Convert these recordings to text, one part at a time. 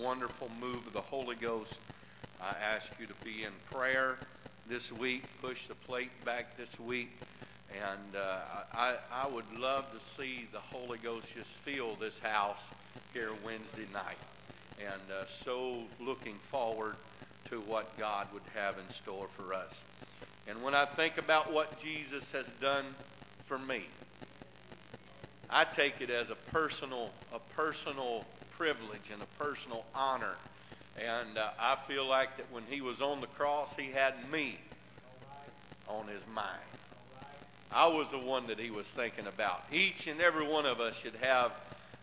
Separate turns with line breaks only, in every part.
wonderful move of the Holy Ghost. I ask you to be in prayer this week, push the plate back this week. And uh, I, I would love to see the Holy Ghost just fill this house here Wednesday night. And uh, so looking forward to what God would have in store for us. And when I think about what Jesus has done for me, I take it as a personal, a personal privilege and a personal honor. And uh, I feel like that when he was on the cross, he had me on his mind. I was the one that he was thinking about. Each and every one of us should have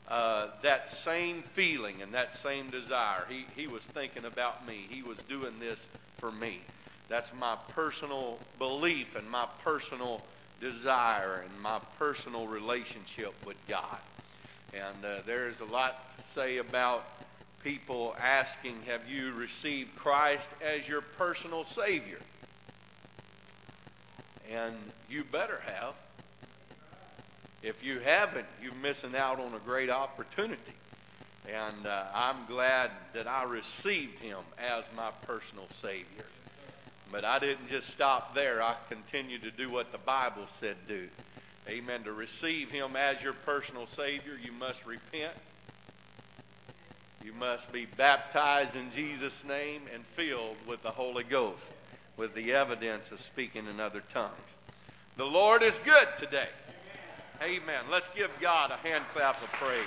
uh, that same feeling and that same desire. He, he was thinking about me. He was doing this for me. That's my personal belief and my personal desire and my personal relationship with God. And uh, there is a lot to say about people asking, Have you received Christ as your personal Savior? And you better have. If you haven't, you're missing out on a great opportunity. And uh, I'm glad that I received him as my personal Savior. But I didn't just stop there. I continued to do what the Bible said do. Amen. To receive him as your personal Savior, you must repent. You must be baptized in Jesus' name and filled with the Holy Ghost with the evidence of speaking in other tongues. The Lord is good today. Amen. Amen. Let's give God a hand clap of praise.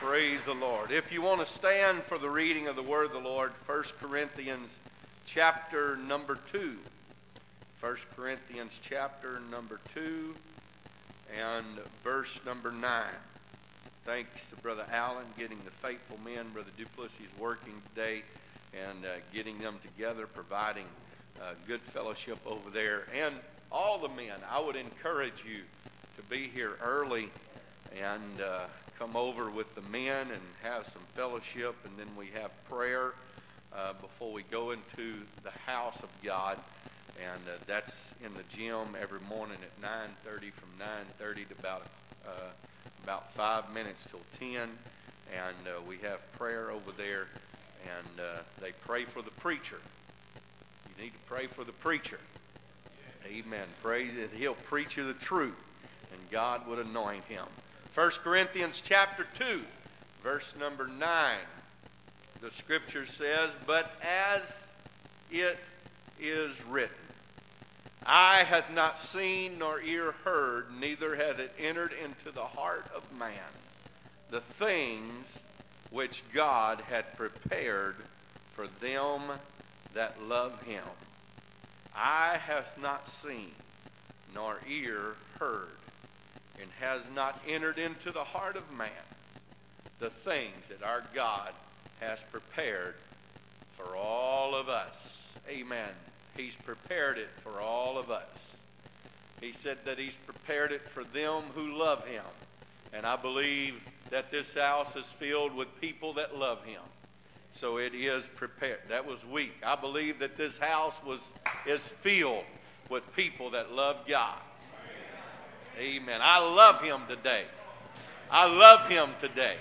Praise the Lord. If you want to stand for the reading of the word of the Lord, 1 Corinthians chapter number 2. 1 Corinthians chapter number 2 and verse number 9. Thanks to Brother Allen getting the faithful men, Brother Duplessis working today and uh, getting them together, providing uh, good fellowship over there. And all the men, I would encourage you to be here early and uh, come over with the men and have some fellowship, and then we have prayer uh, before we go into the house of God. And uh, that's in the gym every morning at 9:30 from 9:30 to about uh, about five minutes till 10, and uh, we have prayer over there, and uh, they pray for the preacher. You need to pray for the preacher. Amen. Pray that he'll preach you the truth, and God would anoint him. 1 Corinthians chapter 2, verse number 9. The scripture says, But as it is written, Eye hath not seen nor ear heard, neither hath it entered into the heart of man the things which God had prepared for them that love him. Eye hath not seen, nor ear heard, and has not entered into the heart of man the things that our God has prepared for all of us. Amen. He's prepared it for all of us. He said that He's prepared it for them who love Him. And I believe that this house is filled with people that love Him. So it is prepared. That was weak. I believe that this house was is filled with people that love God. Amen. I love him today. I love him today.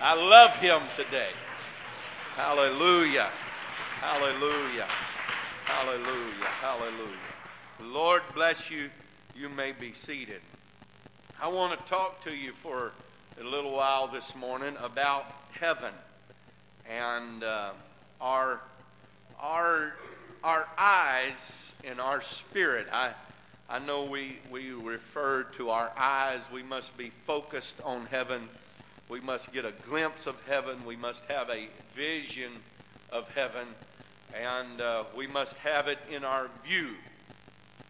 I love him today. Hallelujah. Hallelujah. Hallelujah. Hallelujah. Lord bless you. You may be seated. I want to talk to you for a little while this morning about heaven and uh, our our our eyes and our spirit. I I know we, we refer to our eyes. We must be focused on heaven. We must get a glimpse of heaven. We must have a vision of heaven. And uh, we must have it in our view.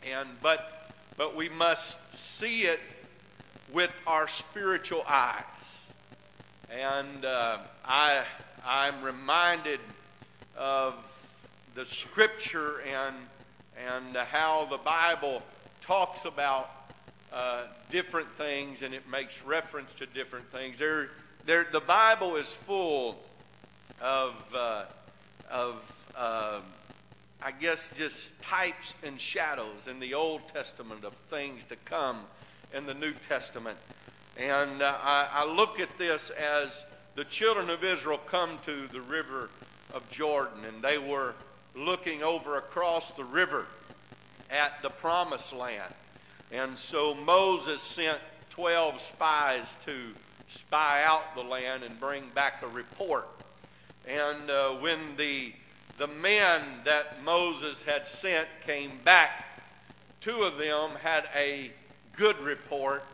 And, but, but we must see it with our spiritual eyes. And uh, I, I'm reminded of the scripture and, and how the Bible talks about uh, different things and it makes reference to different things. There, there, the Bible is full of, uh, of uh, I guess, just types and shadows in the Old Testament of things to come in the New Testament. And uh, I, I look at this as the children of Israel come to the river of Jordan, and they were looking over across the river at the promised land. And so Moses sent 12 spies to spy out the land and bring back a report. And uh, when the, the men that Moses had sent came back, two of them had a good report,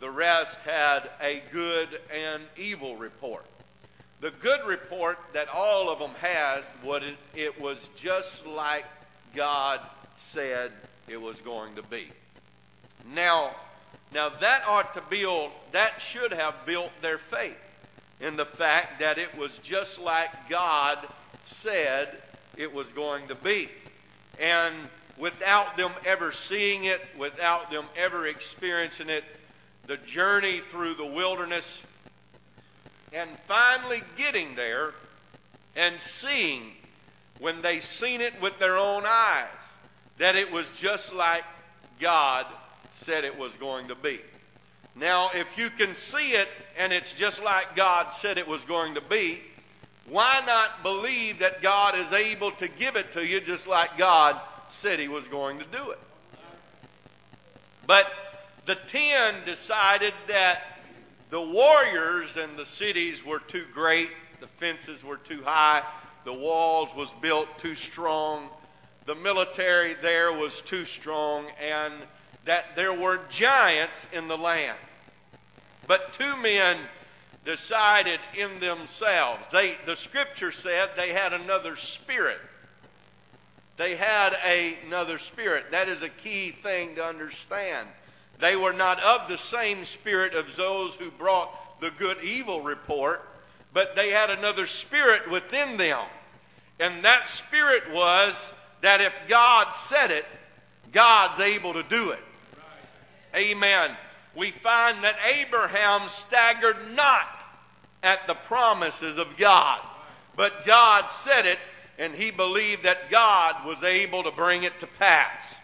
the rest had a good and evil report. The good report that all of them had was it, it was just like God said it was going to be. Now, now that ought to build, that should have built their faith in the fact that it was just like God said it was going to be. And without them ever seeing it, without them ever experiencing it, the journey through the wilderness, and finally getting there and seeing when they seen it with their own eyes that it was just like God said it was going to be. Now, if you can see it and it's just like God said it was going to be, why not believe that God is able to give it to you just like God said He was going to do it? But the ten decided that the warriors and the cities were too great, the fences were too high, the walls was built too strong, the military there was too strong, and that there were giants in the land. But two men decided in themselves. They, the scripture said they had another spirit. They had a, another spirit. That is a key thing to understand. They were not of the same spirit of those who brought the good evil report, but they had another spirit within them. And that spirit was that if God said it, God's able to do it. Amen. We find that Abraham staggered not at the promises of God, but God said it, and he believed that God was able to bring it to pass.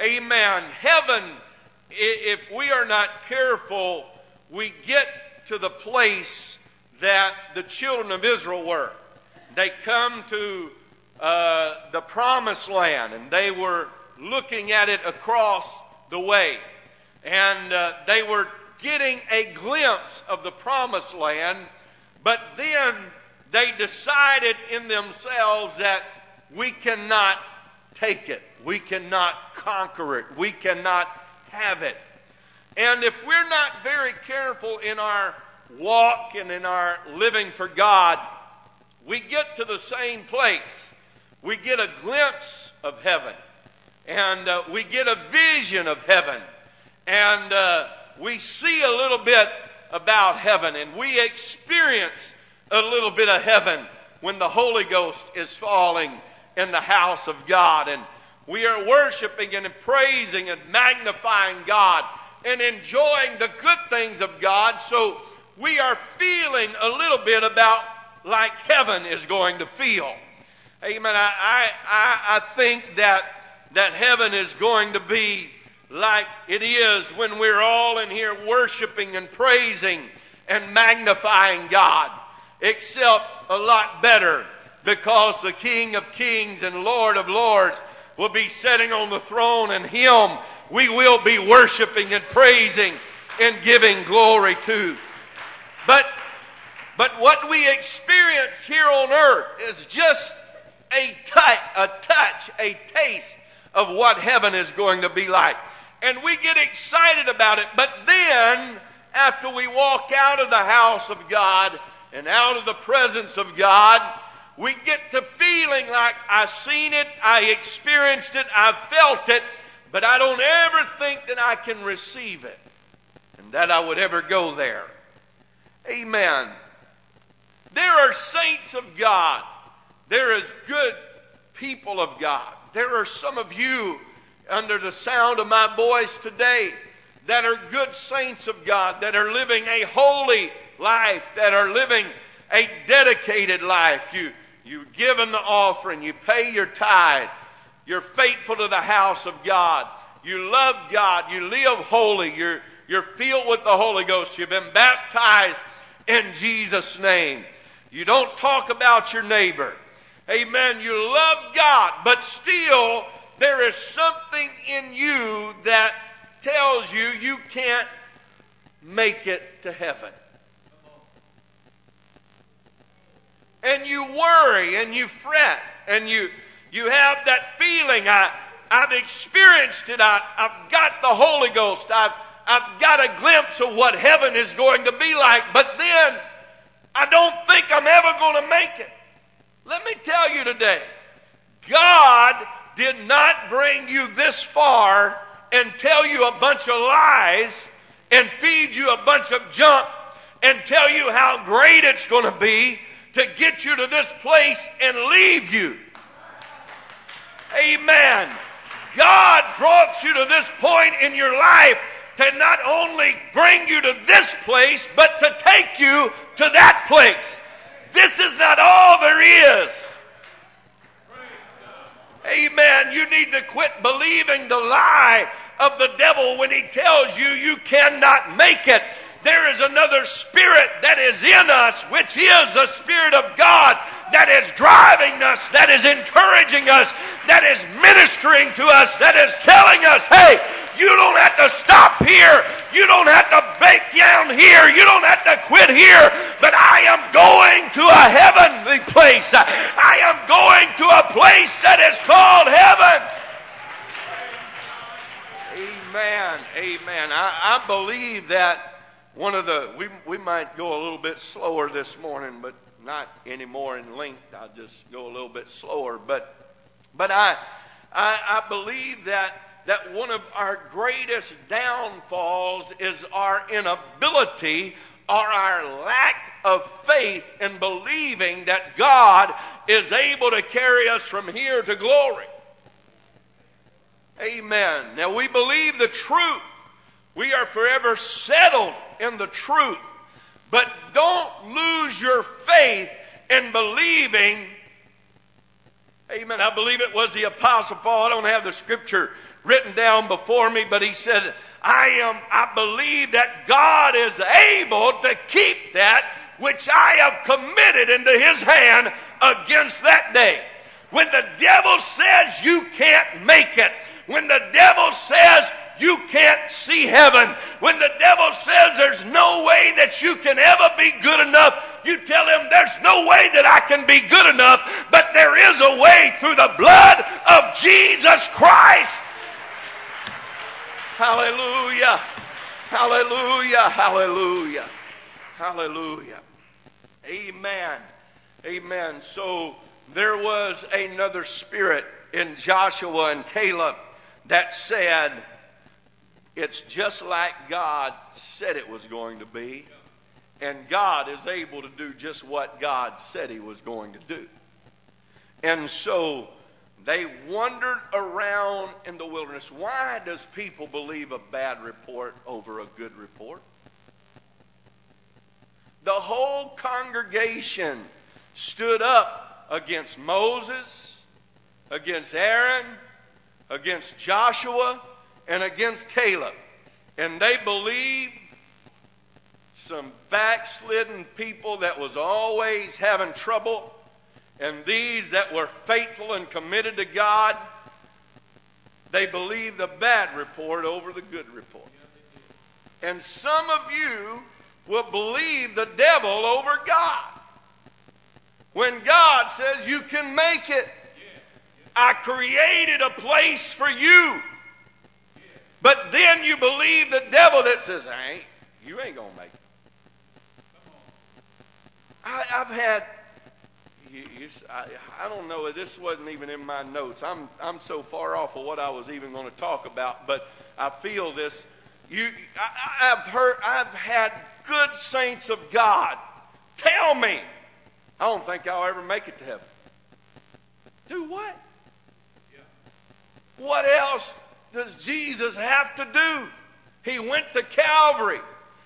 Amen. Heaven, if we are not careful, we get to the place that the children of Israel were. They come to uh, the promised land, and they were looking at it across the way and uh, they were getting a glimpse of the promised land, but then they decided in themselves that we cannot take it, we cannot conquer it, we cannot have it. And if we're not very careful in our walk and in our living for God, we get to the same place. We get a glimpse of heaven, and uh, we get a vision of heaven and uh, we see a little bit about heaven and we experience a little bit of heaven when the Holy Ghost is falling in the house of God. And we are worshiping and praising and magnifying God and enjoying the good things of God. So we are feeling a little bit about like heaven is going to feel. Amen. I, I, I think that, that heaven is going to be like it is when we're all in here worshiping and praising and magnifying God, except a lot better because the King of Kings and Lord of Lords will be sitting on the throne and Him we will be worshiping and praising and giving glory to. But, but what we experience here on earth is just a touch, a touch, a taste of what heaven is going to be like and we get excited about it. But then, after we walk out of the house of God and out of the presence of God, we get to feeling like I seen it, I experienced it, I felt it, but I don't ever think that I can receive it and that I would ever go there. Amen. There are saints of God. There is good people of God. There are some of you under the sound of my voice today that are good saints of God, that are living a holy life, that are living a dedicated life. You, you give an offering, you pay your tithe, you're faithful to the house of God, you love God, you live holy, you're, you're filled with the Holy Ghost. You've been baptized in Jesus' name. You don't talk about your neighbor. Amen. You love God, but still there is something in you that tells you you can't make it to heaven. And you worry and you fret and you, you have that feeling. I, I've experienced it. I, I've got the Holy Ghost. I've, I've got a glimpse of what heaven is going to be like, but then I don't think I'm ever going to make it. Let me tell you today God did not bring you this far and tell you a bunch of lies and feed you a bunch of junk and tell you how great it's going to be to get you to this place and leave you. Amen. God brought you to this point in your life to not only bring you to this place, but to take you to that place. This is not all there is. Amen. You need to quit believing the lie of the devil when he tells you you cannot make it. There is another spirit that is in us, which is the Spirit of God that is driving us, that is encouraging us, that is ministering to us, that is telling us, hey, you don't have to stop here. You don't have to bake down here. You don't have to quit here. But I am going to a heavenly place. I am going to a place that is called heaven. Amen. Amen. I, I believe that one of the, we, we might go a little bit slower this morning, but not anymore in length. I'll just go a little bit slower. But, but I, I, I believe that that one of our greatest downfalls is our inability or our lack of faith in believing that God is able to carry us from here to glory. Amen. Now we believe the truth. We are forever settled in the truth. But don't lose your faith in believing. Amen. I believe it was the Apostle Paul. I don't have the scripture written down before me, but he said, I am, I believe that God is able to keep that which I have committed into his hand against that day. When the devil says you can't make it, when the devil says you can't see heaven, when the devil says there's no way that you can ever be good enough, you tell him there's no way that I can be good enough, but there is a way through the blood of Jesus Christ. Hallelujah. Hallelujah. Hallelujah. Hallelujah. Amen. Amen. So there was another spirit in Joshua and Caleb that said, it's just like God said it was going to be. And God is able to do just what God said He was going to do. And so they wandered around in the wilderness. Why does people believe a bad report over a good report? The whole congregation stood up against Moses, against Aaron, against Joshua, and against Caleb. And they believed some backslidden people that was always having trouble and these that were faithful and committed to God, they believed the bad report over the good report. And some of you will believe the devil over God. When God says you can make it, I created a place for you. But then you believe the devil that says, I ain't, you ain't going to make it. I, I've had you, you, I, I don't know. This wasn't even in my notes. I'm, I'm so far off of what I was even going to talk about, but I feel this. You, I, I've heard, I've had good saints of God tell me, I don't think I'll ever make it to heaven. Do what? Yeah. What else does Jesus have to do? He went to Calvary.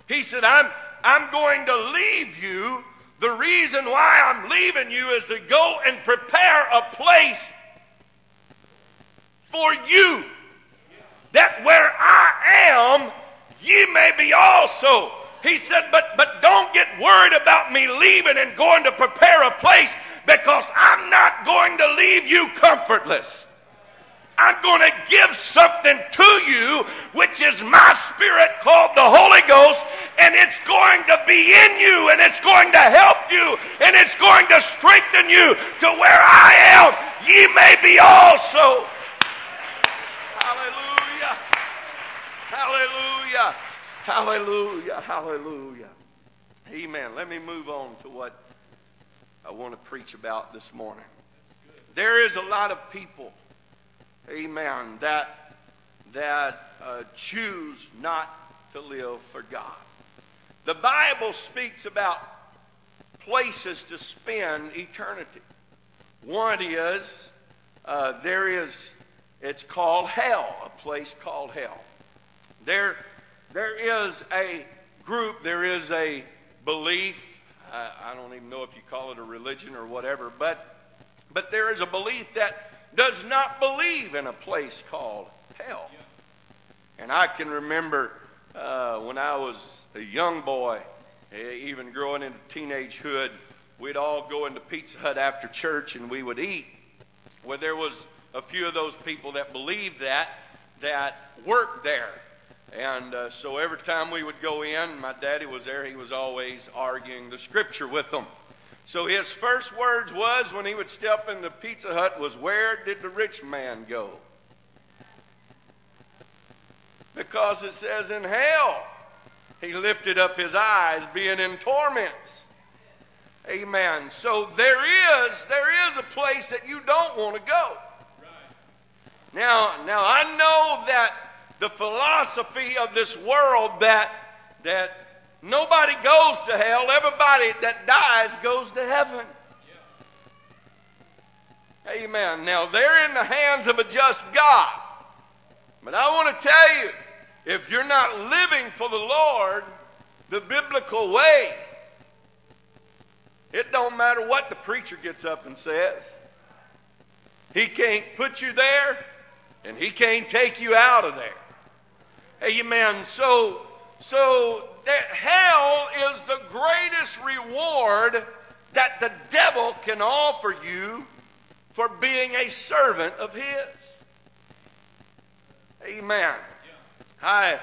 He said, I'm, I'm going to leave you the reason why I'm leaving you is to go and prepare a place for you. That where I am, ye may be also. He said, but, but don't get worried about me leaving and going to prepare a place because I'm not going to leave you comfortless. I'm going to give something to you, which is my spirit called the Holy Ghost, and it's going to be in you, and it's going to help you, and it's going to strengthen you to where I am. Ye may be also. Hallelujah. Hallelujah. Hallelujah. Hallelujah. Amen. Let me move on to what I want to preach about this morning. There is a lot of people amen, that, that uh, choose not to live for God. The Bible speaks about places to spend eternity. One is, uh, there is, it's called hell, a place called hell. There, there is a group, there is a belief, uh, I don't even know if you call it a religion or whatever, but, but there is a belief that does not believe in a place called hell. And I can remember uh, when I was a young boy, eh, even growing into teenagehood, we'd all go into Pizza Hut after church and we would eat. Well, there was a few of those people that believed that, that worked there. And uh, so every time we would go in, my daddy was there, he was always arguing the scripture with them. So his first words was when he would step in the Pizza Hut was, Where did the rich man go? Because it says in hell he lifted up his eyes, being in torments. Amen. So there is there is a place that you don't want to go. Now, now I know that the philosophy of this world that that Nobody goes to hell. Everybody that dies goes to heaven. Amen. Now, they're in the hands of a just God. But I want to tell you if you're not living for the Lord the biblical way, it don't matter what the preacher gets up and says. He can't put you there, and he can't take you out of there. Amen. So, so that hell is the greatest reward that the devil can offer you for being a servant of his. Amen. I,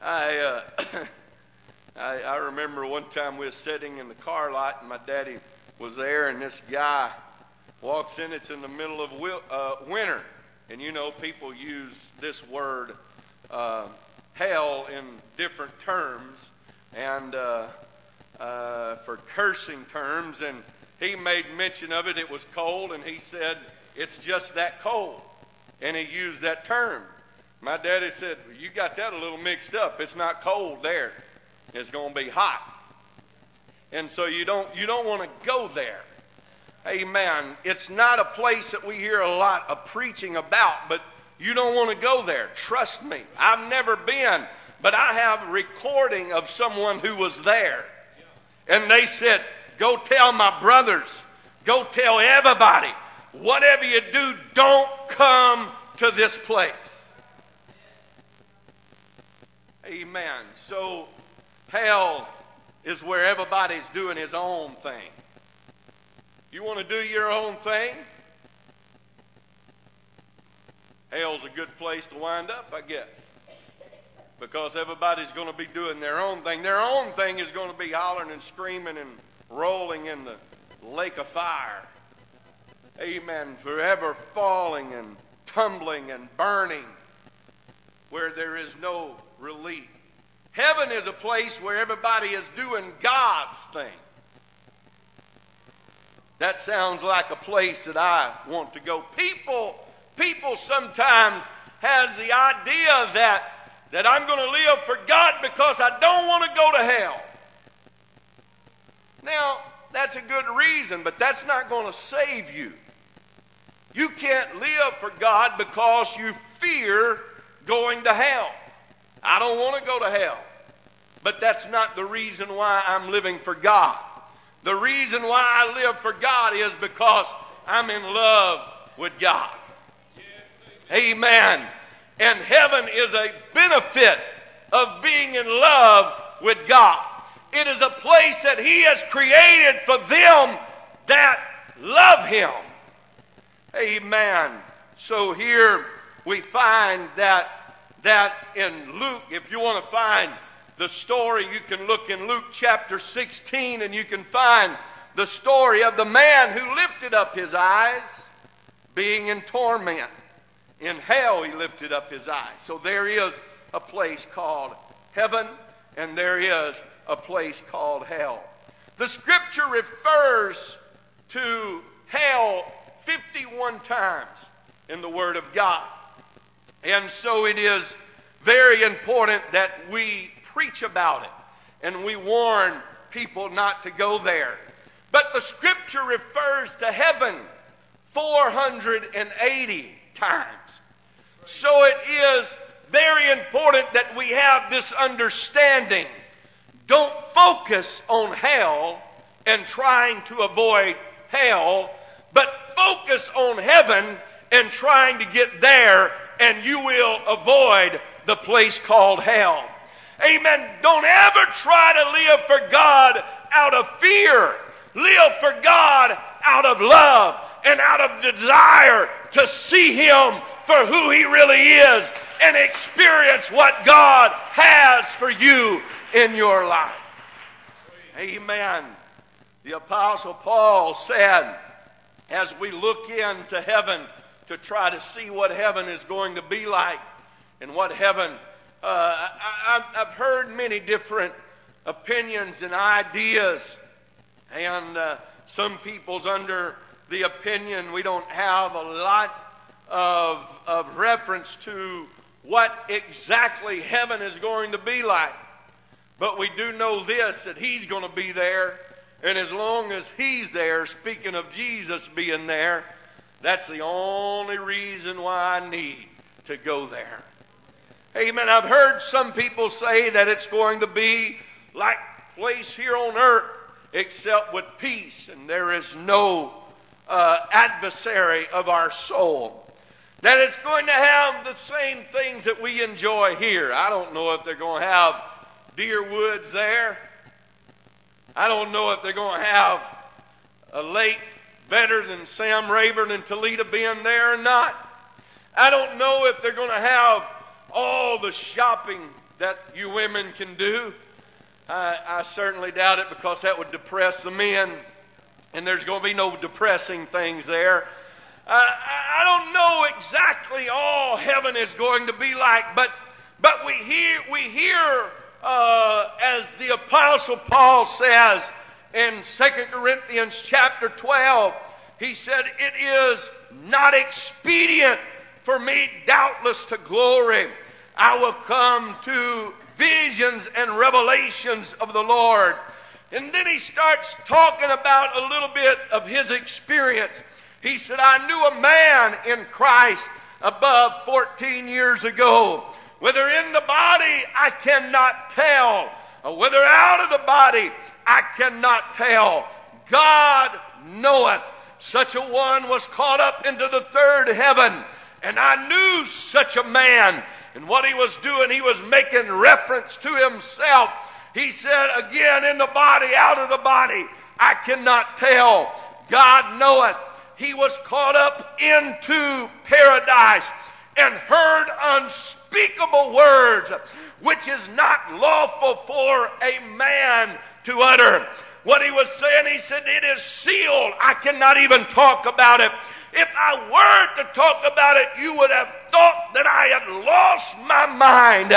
I, uh, I, I, remember one time we were sitting in the car lot and my daddy was there, and this guy walks in. It's in the middle of uh, winter, and you know people use this word uh, hell in different terms and uh, uh, for cursing terms. And he made mention of it. It was cold, and he said, It's just that cold. And he used that term. My daddy said, You got that a little mixed up. It's not cold there, it's going to be hot. And so you don't, you don't want to go there. Amen. It's not a place that we hear a lot of preaching about, but you don't want to go there. Trust me. I've never been, but I have a recording of someone who was there. And they said, Go tell my brothers, go tell everybody, whatever you do, don't come to this place. Amen. So, hell is where everybody's doing his own thing. You want to do your own thing? Hell's a good place to wind up, I guess. Because everybody's going to be doing their own thing. Their own thing is going to be hollering and screaming and rolling in the lake of fire. Amen. Forever falling and tumbling and burning where there is no relief. Heaven is a place where everybody is doing God's thing. That sounds like a place that I want to go. People people sometimes has the idea that, that I'm going to live for God because I don't want to go to hell. Now, that's a good reason, but that's not going to save you. You can't live for God because you fear going to hell. I don't want to go to hell. But that's not the reason why I'm living for God. The reason why I live for God is because I'm in love with God. Amen. And heaven is a benefit of being in love with God. It is a place that He has created for them that love Him. Amen. So here we find that that in Luke, if you want to find the story, you can look in Luke chapter 16 and you can find the story of the man who lifted up his eyes being in torment. In hell, he lifted up his eyes. So there is a place called heaven, and there is a place called hell. The scripture refers to hell 51 times in the Word of God. And so it is very important that we preach about it and we warn people not to go there. But the scripture refers to heaven 480 times. So it is very important that we have this understanding. Don't focus on hell and trying to avoid hell, but focus on heaven and trying to get there, and you will avoid the place called hell. Amen. Don't ever try to live for God out of fear. Live for God out of love and out of desire to see Him for who He really is and experience what God has for you in your life. Amen. The Apostle Paul said, as we look into heaven to try to see what heaven is going to be like and what heaven, uh, I, have heard many different opinions and ideas, and uh, some people's under the opinion we don't have a lot of, of reference to what exactly heaven is going to be like. But we do know this that He's going to be there. And as long as He's there, speaking of Jesus being there, that's the only reason why I need to go there. Amen. I've heard some people say that it's going to be like place here on earth, except with peace, and there is no uh, adversary of our soul. That it's going to have the same things that we enjoy here. I don't know if they're going to have deer woods there. I don't know if they're going to have a lake better than Sam Rayburn and Toledo being there or not. I don't know if they're going to have all the shopping that you women can do. I, I certainly doubt it because that would depress the men, and there's going to be no depressing things there. Uh, I don't know exactly all heaven is going to be like, but but we hear we hear uh, as the apostle Paul says in 2 Corinthians chapter 12, he said, "It is not expedient for me, doubtless, to glory. I will come to visions and revelations of the Lord." And then he starts talking about a little bit of his experience. He said, I knew a man in Christ above 14 years ago. Whether in the body, I cannot tell. Whether out of the body, I cannot tell. God knoweth. Such a one was caught up into the third heaven. And I knew such a man. And what he was doing, he was making reference to himself. He said, again, in the body, out of the body, I cannot tell. God knoweth he was caught up into paradise and heard unspeakable words which is not lawful for a man to utter. What he was saying, he said, It is sealed. I cannot even talk about it. If I were to talk about it, you would have thought that I had lost my mind.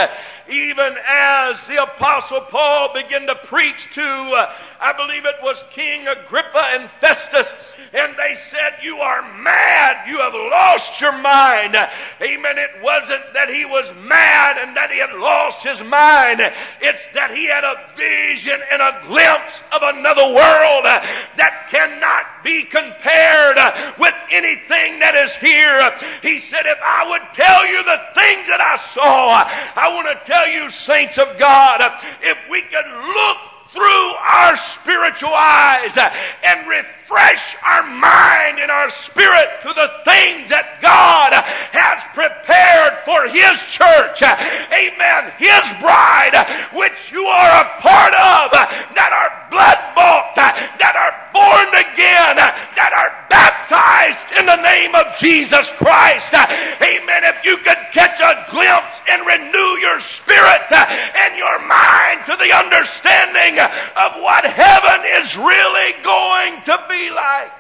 Even as the Apostle Paul began to preach to, uh, I believe it was King Agrippa and Festus, and they said, You are mad. You have lost your mind. Amen. It wasn't that he was mad and that he had lost his mind, it's that he had a vision and a glimpse of another world that cannot be compared with anything that is here. He said, If I would tell you the things that I saw, I want to tell you, saints of God, if we could look through our spiritual eyes and refresh our mind and our spirit to the things that God has prepared for His church. Amen. His bride, which you are a part of, that are blood bought, that are born again, that are baptized in the name of Jesus Christ. Amen. If you could catch a glimpse and renew your spirit and your mind to the understanding of what heaven is really going to be like.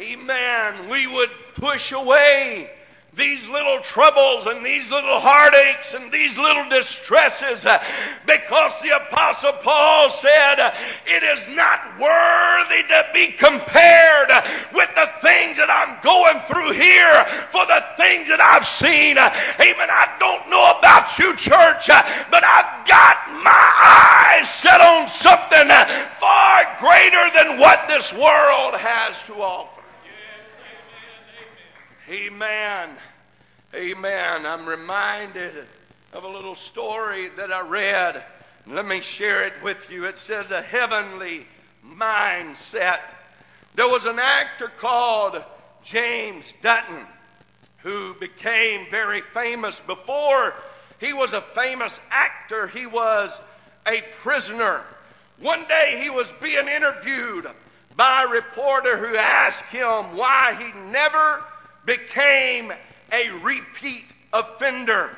Amen. We would push away these little troubles and these little heartaches and these little distresses uh, because the apostle Paul said uh, it is not worthy to be compared uh, with the things that I'm going through here for the things that I've seen. Amen. I don't know about you, church, but I've got my eyes set on something far greater than what this world has to offer. Amen. Amen. I'm reminded of a little story that I read. Let me share it with you. It says a heavenly mindset. There was an actor called James Dutton who became very famous. Before he was a famous actor, he was a prisoner. One day he was being interviewed by a reporter who asked him why he never became a repeat offender.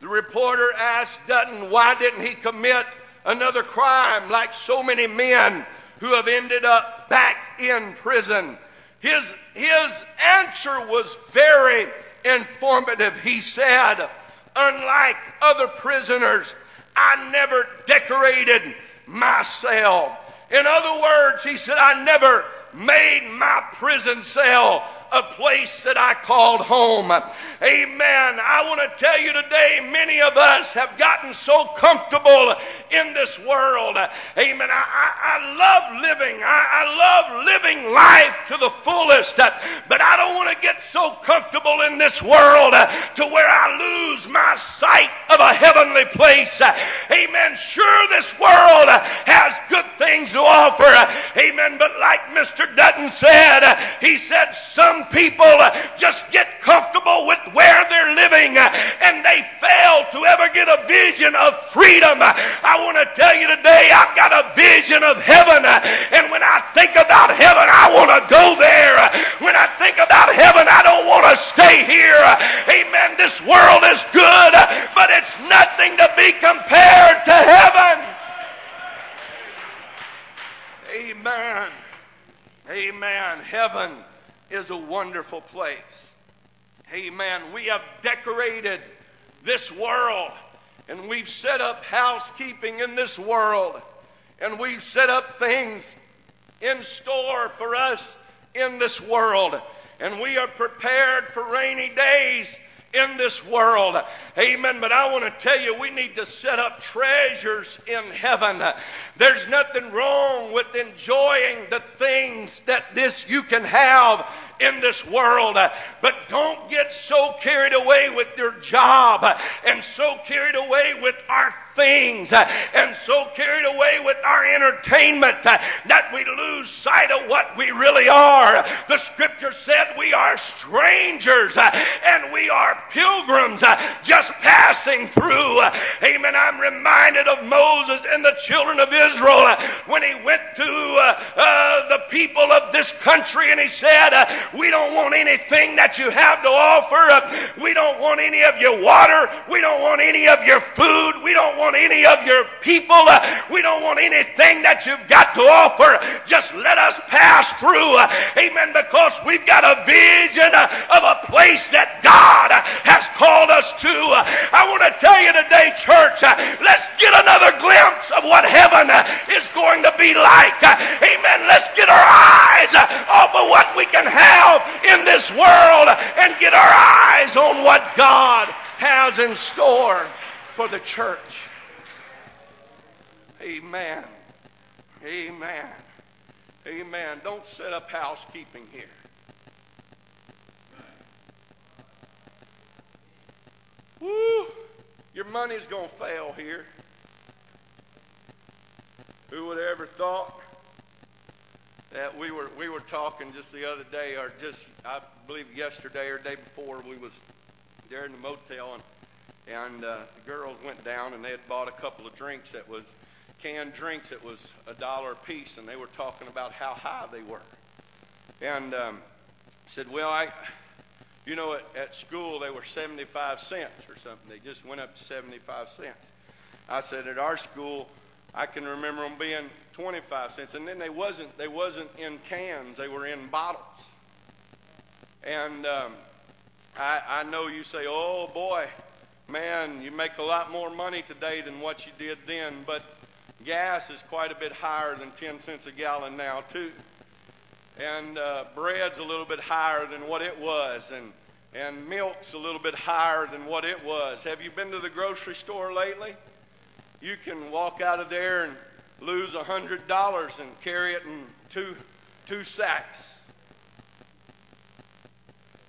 The reporter asked Dutton, why didn't he commit another crime like so many men who have ended up back in prison? His, his answer was very informative. He said, unlike other prisoners, I never decorated my cell. In other words, he said, I never made my prison cell a place that I called home. Amen. I want to tell you today, many of us have gotten so comfortable in this world. Amen. I, I, I love living. I, I love living life to the fullest, but I don't want to get so comfortable in this world to where I lose my sight of a heavenly place. Amen. Sure, this world has good things to offer. Amen. But like Mr. Dutton said, he said, some people uh, just get comfortable with where they're living uh, and they fail to ever get a vision of freedom. I want to tell you today, I've got a vision of heaven. Uh, and when I think about heaven, I want to go there. When I think about heaven, I don't want to stay here. Amen. This world is good, but it's nothing to be compared to heaven. Amen. Amen. Heaven is a wonderful place. Amen. We have decorated this world and we've set up housekeeping in this world and we've set up things in store for us in this world and we are prepared for rainy days in this world. Amen. But I want to tell you, we need to set up treasures in heaven. There's nothing wrong with enjoying the things that this you can have in this world. But don't get so carried away with your job and so carried away with our things and so carried away with our entertainment that we lose sight of what we really are. The scripture said we are strangers and we are pilgrims just passing through. Amen. I'm reminded of Moses and the children of Israel when he went to uh, uh, the people of this country and he said, uh, We don't want anything that you have to offer. we don't want any of your water. We don't want any of your food. We don't want any of your people. Uh, we don't want anything that you've got to offer. Just let us pass through. Uh, amen. Because we've got a vision uh, of a place that God has called us to. I want to tell you today, church, let's get another glimpse of what heaven is going to be like. Amen. Let's get our eyes off of what we can have in this world and get our eyes on what God has in store for the church. Amen. Amen. Amen. Don't set up housekeeping here. Woo! Your money's going to fail here. Who would have ever thought that we were we were talking just the other day, or just I believe yesterday or day before, we was there in the motel, and and uh, the girls went down and they had bought a couple of drinks that was canned drinks that was a dollar a piece, and they were talking about how high they were. And um, said, well, I, you know, at, at school they were 75 cents or something. They just went up to 75 cents. I said, at our school, I can remember them being 25 cents, and then they wasn't they wasn't in cans; they were in bottles. And um, I, I know you say, "Oh boy, man, you make a lot more money today than what you did then," but gas is quite a bit higher than 10 cents a gallon now too, and uh, bread's a little bit higher than what it was, and and milk's a little bit higher than what it was. Have you been to the grocery store lately? You can walk out of there and lose a hundred dollars and carry it in two two sacks.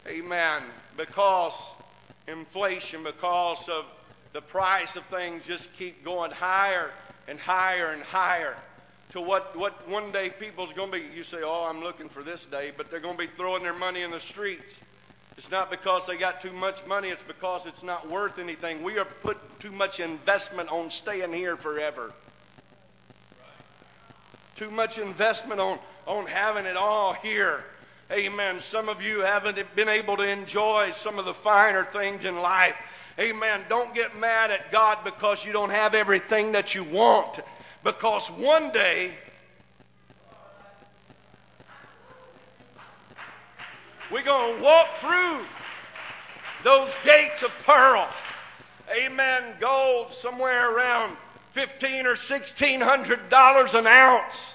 Amen. Because inflation, because of the price of things just keep going higher and higher and higher to what, what one day people's going to be. You say, oh, I'm looking for this day, but they're going to be throwing their money in the streets. It's not because they got too much money, it's because it's not worth anything. We are putting too much investment on staying here forever. Too much investment on, on having it all here. Amen. Some of you haven't been able to enjoy some of the finer things in life. Amen. Don't get mad at God because you don't have everything that you want. Because one day We're going to walk through those gates of pearl. Amen. Gold somewhere around fifteen or sixteen hundred dollars an ounce.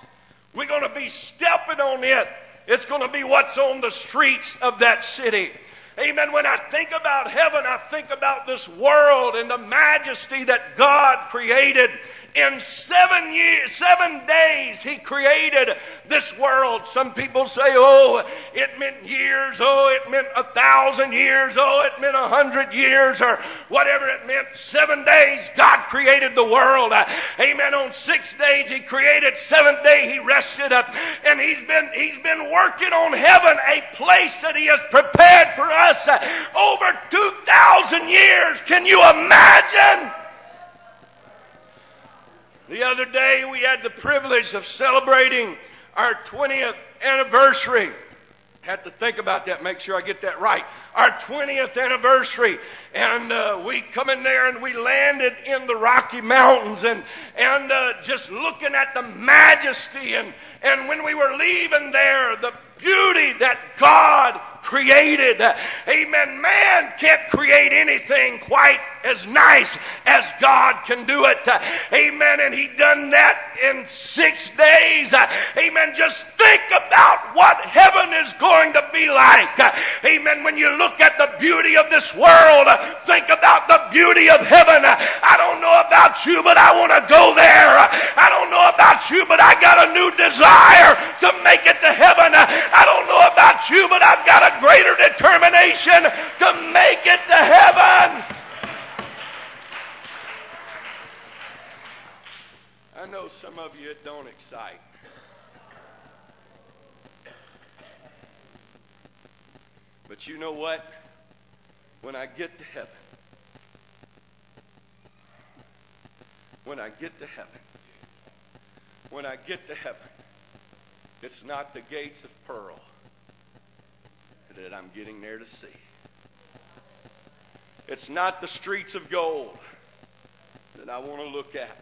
We're going to be stepping on it. It's going to be what's on the streets of that city. Amen. When I think about heaven, I think about this world and the majesty that God created in seven years, seven days, he created this world. Some people say, oh, it meant years, oh, it meant a thousand years, oh, it meant a hundred years, or whatever it meant. Seven days, God created the world. Amen. On six days, he created. Seventh day, he rested. And he's been, he's been working on heaven, a place that he has prepared for us over 2,000 years. Can you imagine? The other day, we had the privilege of celebrating our 20th anniversary. Had to think about that, make sure I get that right. Our 20th anniversary. And uh, we come in there and we landed in the Rocky Mountains and, and uh, just looking at the majesty. And, and when we were leaving there, the beauty that God created. Amen. Man can't create anything quite as nice as God can do it. Amen. And He done that in six days. Amen. Just think about what heaven is going to be like. Amen. When you look at the beauty of this world, think about the beauty of heaven. I don't know about you, but I want to go there. I don't know about you, but I got a new desire to make it to heaven. I don't know about you, but I've got a greater determination to make it to heaven. I know some of you don't excite. But you know what? When I get to heaven, when I get to heaven, when I get to heaven, it's not the gates of pearl that I'm getting there to see. It's not the streets of gold that I want to look at.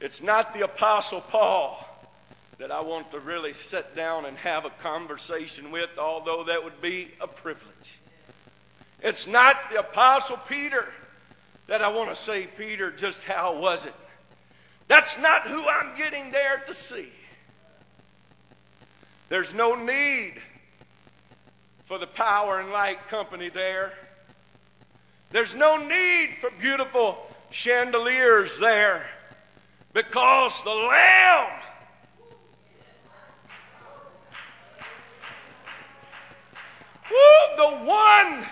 It's not the Apostle Paul that I want to really sit down and have a conversation with, although that would be a privilege. It's not the Apostle Peter that I want to say, Peter, just how was it? That's not who I'm getting there to see. There's no need for the power and light company there. There's no need for beautiful chandeliers there because the Lamb Woo, the one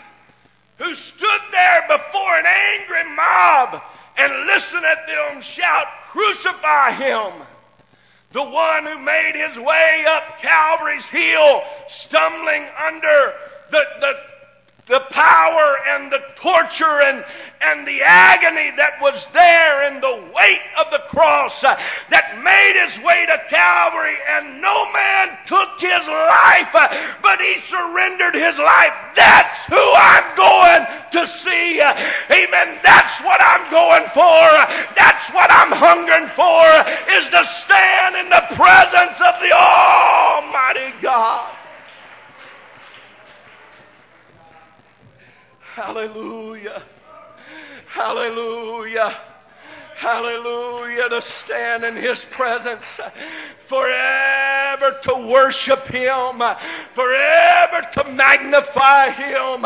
who stood there before an angry mob and listened at them shout, Crucify him. The one who made his way up Calvary's hill, stumbling under the, the the power and the torture and, and the agony that was there and the weight of the cross uh, that made his way to Calvary and no man took his life, uh, but he surrendered his life. That's who I'm going to see. Amen. That's what I'm going for. That's what I'm hungering for is to stand in the presence of the Almighty God. Hallelujah. Hallelujah. Hallelujah. To stand in His presence forever to worship Him, forever to magnify Him,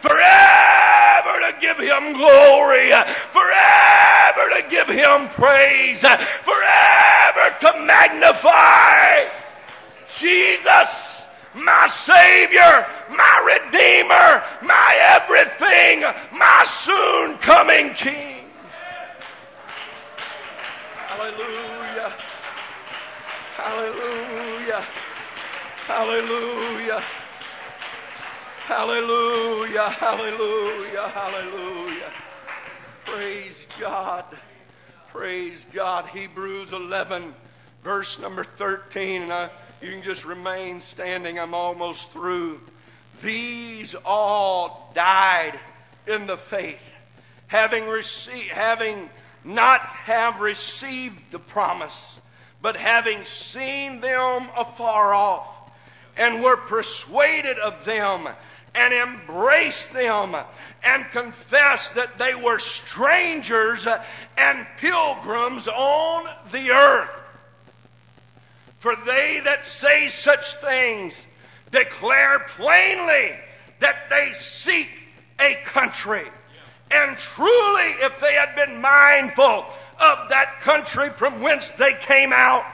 forever to give Him glory, forever to give Him praise, forever to magnify Jesus my Savior, my Redeemer, my everything, my soon coming King. Hallelujah. Hallelujah. Hallelujah. Hallelujah. Hallelujah. Hallelujah. Praise God. Praise God. Hebrews 11, verse number 13. And I you can just remain standing. I'm almost through. These all died in the faith, having received, having not have received the promise, but having seen them afar off, and were persuaded of them, and embraced them, and confessed that they were strangers and pilgrims on the earth. For they that say such things declare plainly that they seek a country. And truly, if they had been mindful of that country from whence they came out,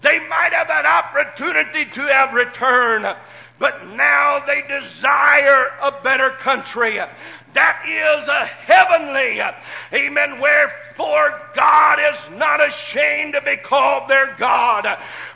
they might have an opportunity to have returned. But now they desire a better country. That is a heavenly, amen, wherefore God is not ashamed to be called their God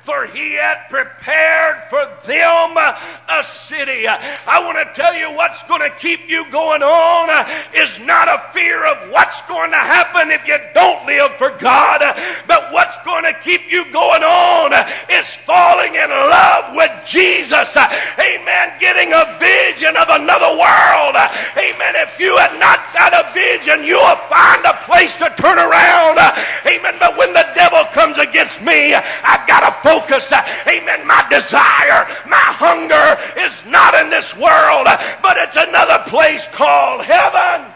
for he had prepared for them a city. I want to tell you what's going to keep you going on is not a fear of what's going to happen if you don't live for God, but what's going to keep you going on is falling in love with Jesus. Amen. Getting a vision of another world. Amen. If you had not got a vision, you'll find a place to turn around. Amen. But when the devil comes against me, I've got to focus. Amen. My desire, my hunger is not in this world, but it's another place called heaven.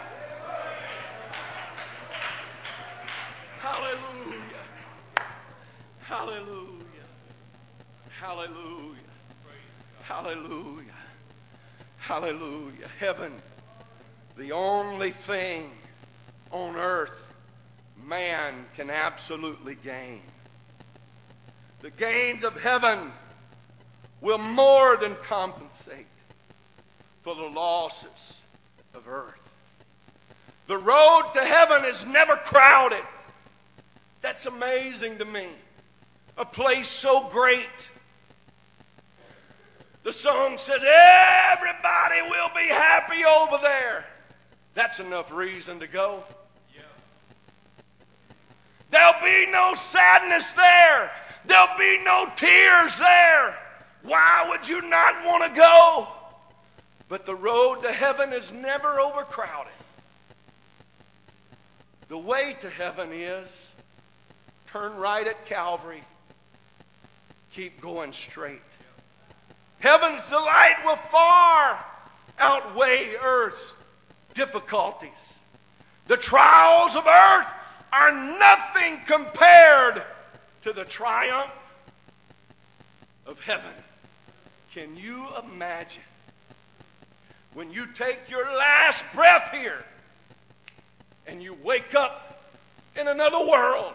Hallelujah. Hallelujah. Hallelujah. Hallelujah. Hallelujah. Heaven, the only thing on earth man can absolutely gain. The gains of heaven will more than compensate for the losses of earth. The road to heaven is never crowded. That's amazing to me. A place so great. The song says, Everybody will be happy over there. That's enough reason to go. There'll be no sadness there. There'll be no tears there. Why would you not want to go? But the road to heaven is never overcrowded. The way to heaven is turn right at Calvary, keep going straight. Heaven's delight will far outweigh earth's difficulties. The trials of earth are nothing compared to the triumph of heaven. Can you imagine when you take your last breath here and you wake up in another world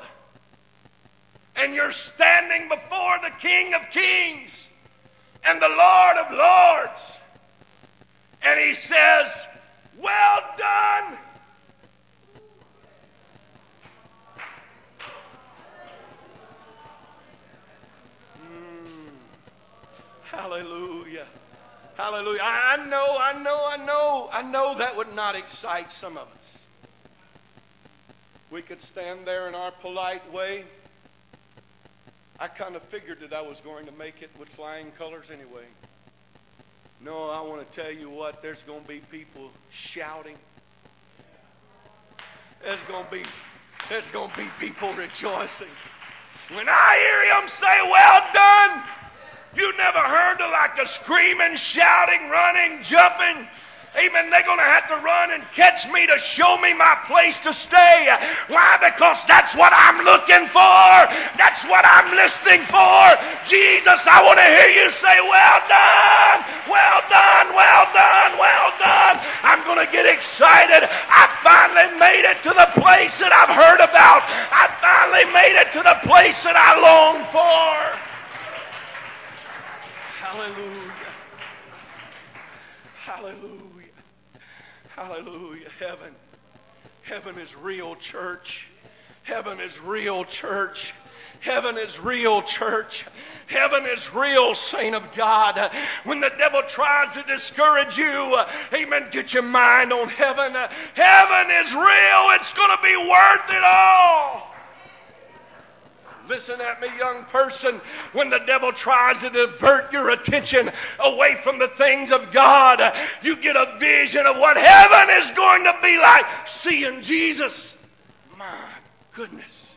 and you're standing before the King of Kings and the Lord of Lords, and He says, Well done Hallelujah. Hallelujah. I know, I know, I know, I know that would not excite some of us. We could stand there in our polite way. I kind of figured that I was going to make it with flying colors anyway. No, I want to tell you what, there's going to be people shouting. There's going to be there's going to be people rejoicing. When I hear him say, Well done, you never heard of like a screaming, shouting, running, jumping. Amen. They're going to have to run and catch me to show me my place to stay. Why? Because that's what I'm looking for. That's what I'm listening for. Jesus, I want to hear you say, Well done, well done, well done, well done. I'm going to get excited. I finally made it to the place that I've heard about. I finally made it to the place that I long for. Hallelujah. Hallelujah. Hallelujah. Heaven. Heaven is real, church. Heaven is real, church. Heaven is real, church. Heaven is real, saint of God. When the devil tries to discourage you, amen, get your mind on heaven. Heaven is real. It's going to be worth it all. Listen at me, young person. When the devil tries to divert your attention away from the things of God, you get a vision of what heaven is going to be like seeing Jesus. My goodness.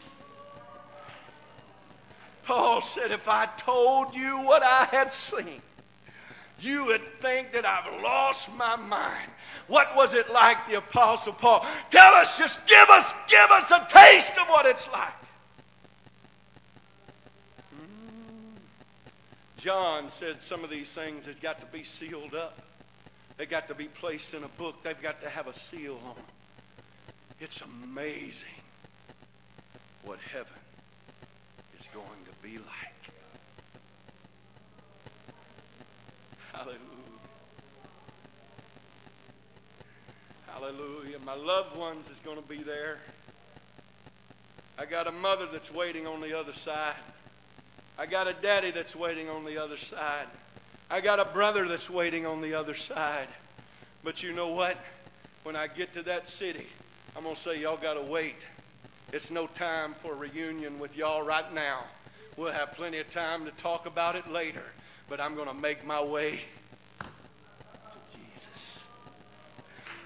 Paul said, If I told you what I had seen, you would think that I've lost my mind. What was it like, the Apostle Paul? Tell us, just give us, give us a taste of what it's like. John said some of these things has got to be sealed up. They got to be placed in a book. They've got to have a seal on them. It's amazing what heaven is going to be like. Hallelujah. Hallelujah. My loved ones is going to be there. I got a mother that's waiting on the other side. I got a daddy that's waiting on the other side. I got a brother that's waiting on the other side. But you know what? When I get to that city, I'm going to say, y'all got to wait. It's no time for reunion with y'all right now. We'll have plenty of time to talk about it later. But I'm going to make my way to Jesus.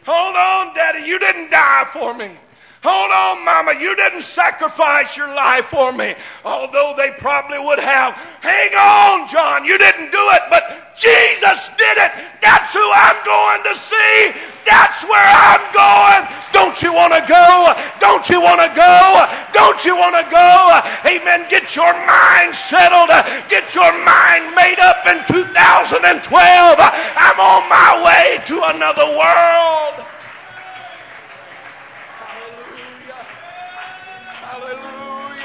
Hold on, Daddy. You didn't die for me. Hold on, Mama, you didn't sacrifice your life for me, although they probably would have. Hang on, John, you didn't do it, but Jesus did it. That's who I'm going to see. That's where I'm going. Don't you want to go? Don't you want to go? Don't you want to go? Amen. Get your mind settled. Get your mind made up in 2012. I'm on my way to another world.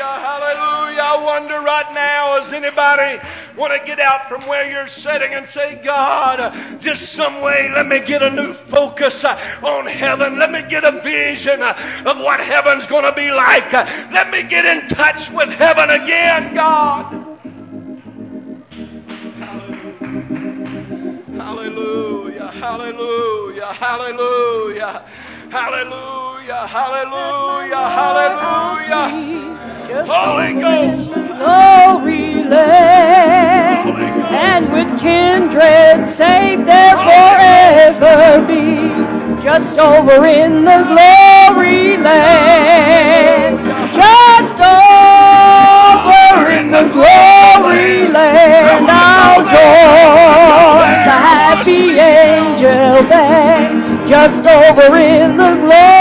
Hallelujah. I wonder right now, does anybody want to get out from where you're sitting and say, God, just some way, let me get a new focus on heaven. Let me get a vision of what heaven's going to be like. Let me get in touch with heaven again, God. Hallelujah, hallelujah, hallelujah, hallelujah, hallelujah, hallelujah. Holy Ghost.
Glory land, and with kindred safe there forever be, just over in the glory land, just over in the glory land, I'll join the happy angel band, just over in the glory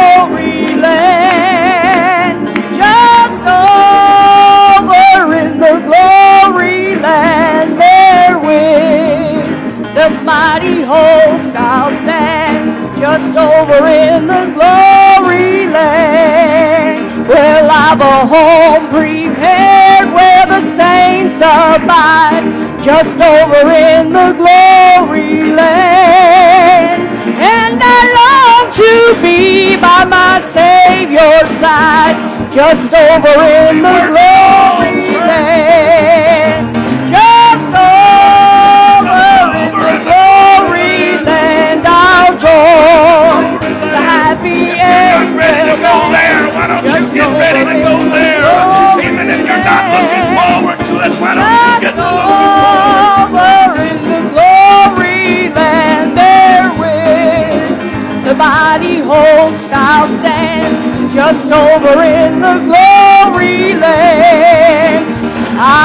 over in the glory land where I've a home prepared where the saints abide just over in the glory land and I long to be by my Savior's side just over in the glory land. you're ready to go there, oh. even if you're not looking
forward to it, why don't you get to looking
forward? In the glory land there with the body host shall stand just over in the glory land.